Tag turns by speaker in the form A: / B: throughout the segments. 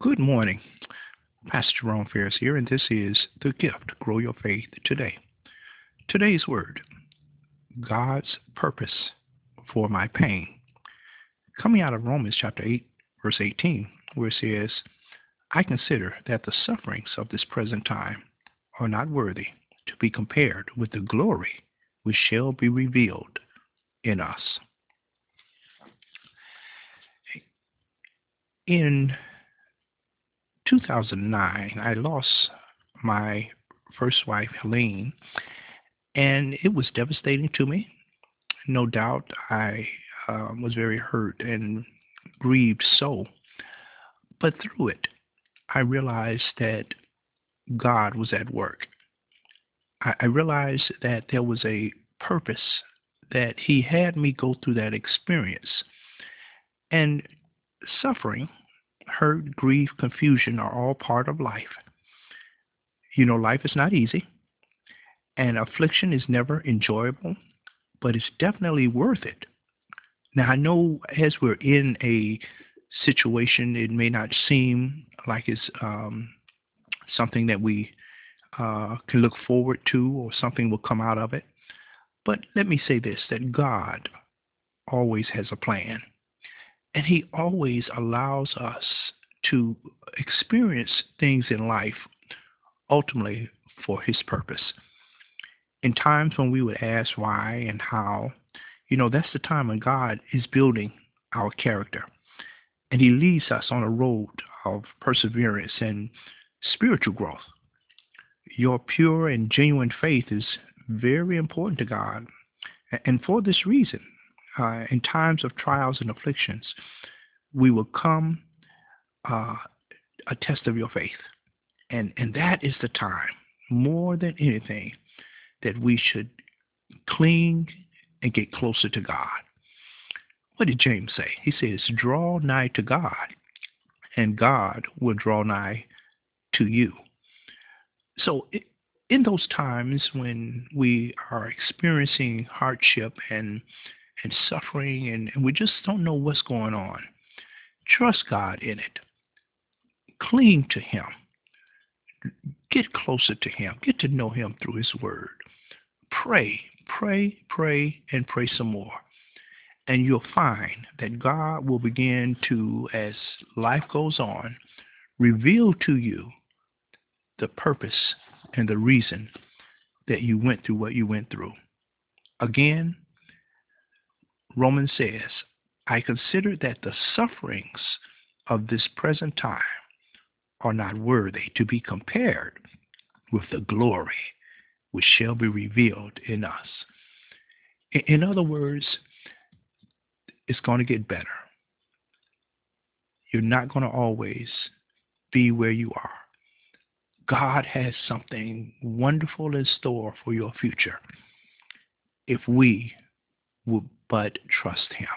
A: Good morning. Pastor Jerome Ferris here, and this is The GYFT Grow Your Faith Today. Today's word God's purpose for my pain. Coming out of Romans chapter 8, verse 18, where it says, I consider that the sufferings of this present time are not worthy to be compared with the glory which shall be revealed in us. In 2009, I lost my first wife, Helene, and it was devastating to me. No doubt I uh, was very hurt and grieved so. But through it, I realized that God was at work. I, I realized that there was a purpose that He had me go through that experience. And suffering hurt, grief, confusion are all part of life. You know, life is not easy, and affliction is never enjoyable, but it's definitely worth it. Now, I know as we're in a situation, it may not seem like it's um, something that we uh, can look forward to or something will come out of it. But let me say this that God always has a plan. And he always allows us to experience things in life ultimately for his purpose. In times when we would ask why and how, you know, that's the time when God is building our character. And he leads us on a road of perseverance and spiritual growth. Your pure and genuine faith is very important to God. And for this reason, uh, in times of trials and afflictions, we will come uh, a test of your faith. And, and that is the time, more than anything, that we should cling and get closer to God. What did James say? He says, Draw nigh to God, and God will draw nigh to you. So, in those times when we are experiencing hardship and and suffering and, and we just don't know what's going on. Trust God in it. Cling to Him. Get closer to Him. Get to know Him through His Word. Pray, pray, pray, and pray some more. And you'll find that God will begin to, as life goes on, reveal to you the purpose and the reason that you went through what you went through. Again, Romans says, I consider that the sufferings of this present time are not worthy to be compared with the glory which shall be revealed in us. In other words, it's going to get better. You're not going to always be where you are. God has something wonderful in store for your future if we but trust him.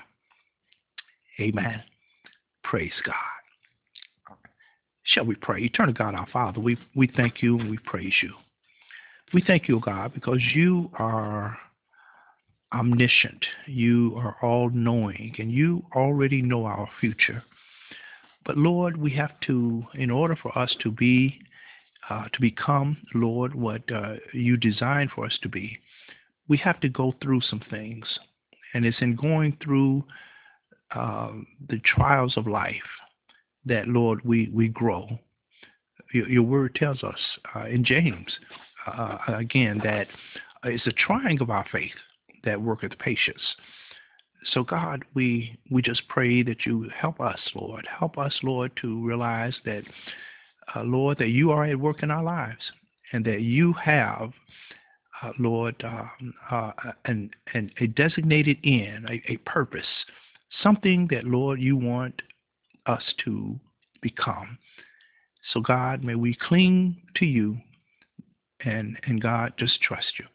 A: Amen. Praise God. Shall we pray? Eternal God, our Father, we, we thank you and we praise you. We thank you, God, because you are omniscient. You are all knowing, and you already know our future. But Lord, we have to, in order for us to be, uh, to become, Lord, what uh, you designed for us to be, we have to go through some things. And it's in going through uh, the trials of life that, Lord, we, we grow. Your, your word tells us uh, in James, uh, again, that it's a trying of our faith that worketh patience. So, God, we, we just pray that you help us, Lord. Help us, Lord, to realize that, uh, Lord, that you are at work in our lives and that you have Lord, uh, uh, and, and a designated end, a, a purpose, something that, Lord, you want us to become. So, God, may we cling to you and, and God, just trust you.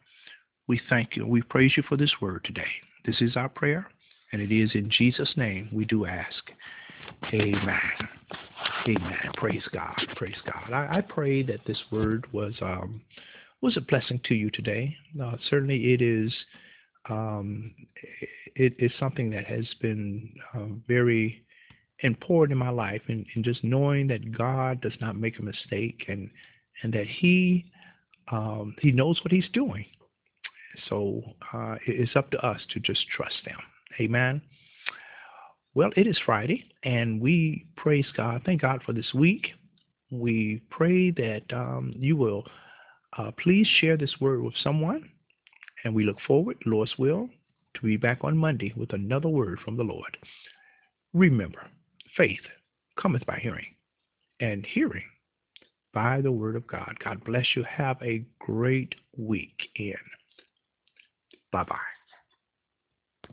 A: We thank you. We praise you for this word today. This is our prayer, and it is in Jesus' name we do ask. Amen. Amen. Praise God. Praise God. I, I pray that this word was um, was a blessing to you today. Uh, certainly, it is. Um, it is something that has been uh, very important in my life, and, and just knowing that God does not make a mistake, and and that He um, He knows what He's doing. So uh, it's up to us to just trust Him. Amen. Well, it is Friday, and we praise God. Thank God for this week. We pray that um, you will uh, please share this word with someone, and we look forward, Lord's will, to be back on Monday with another word from the Lord. Remember, faith cometh by hearing, and hearing by the word of God. God bless you. Have a great week in. Bye bye.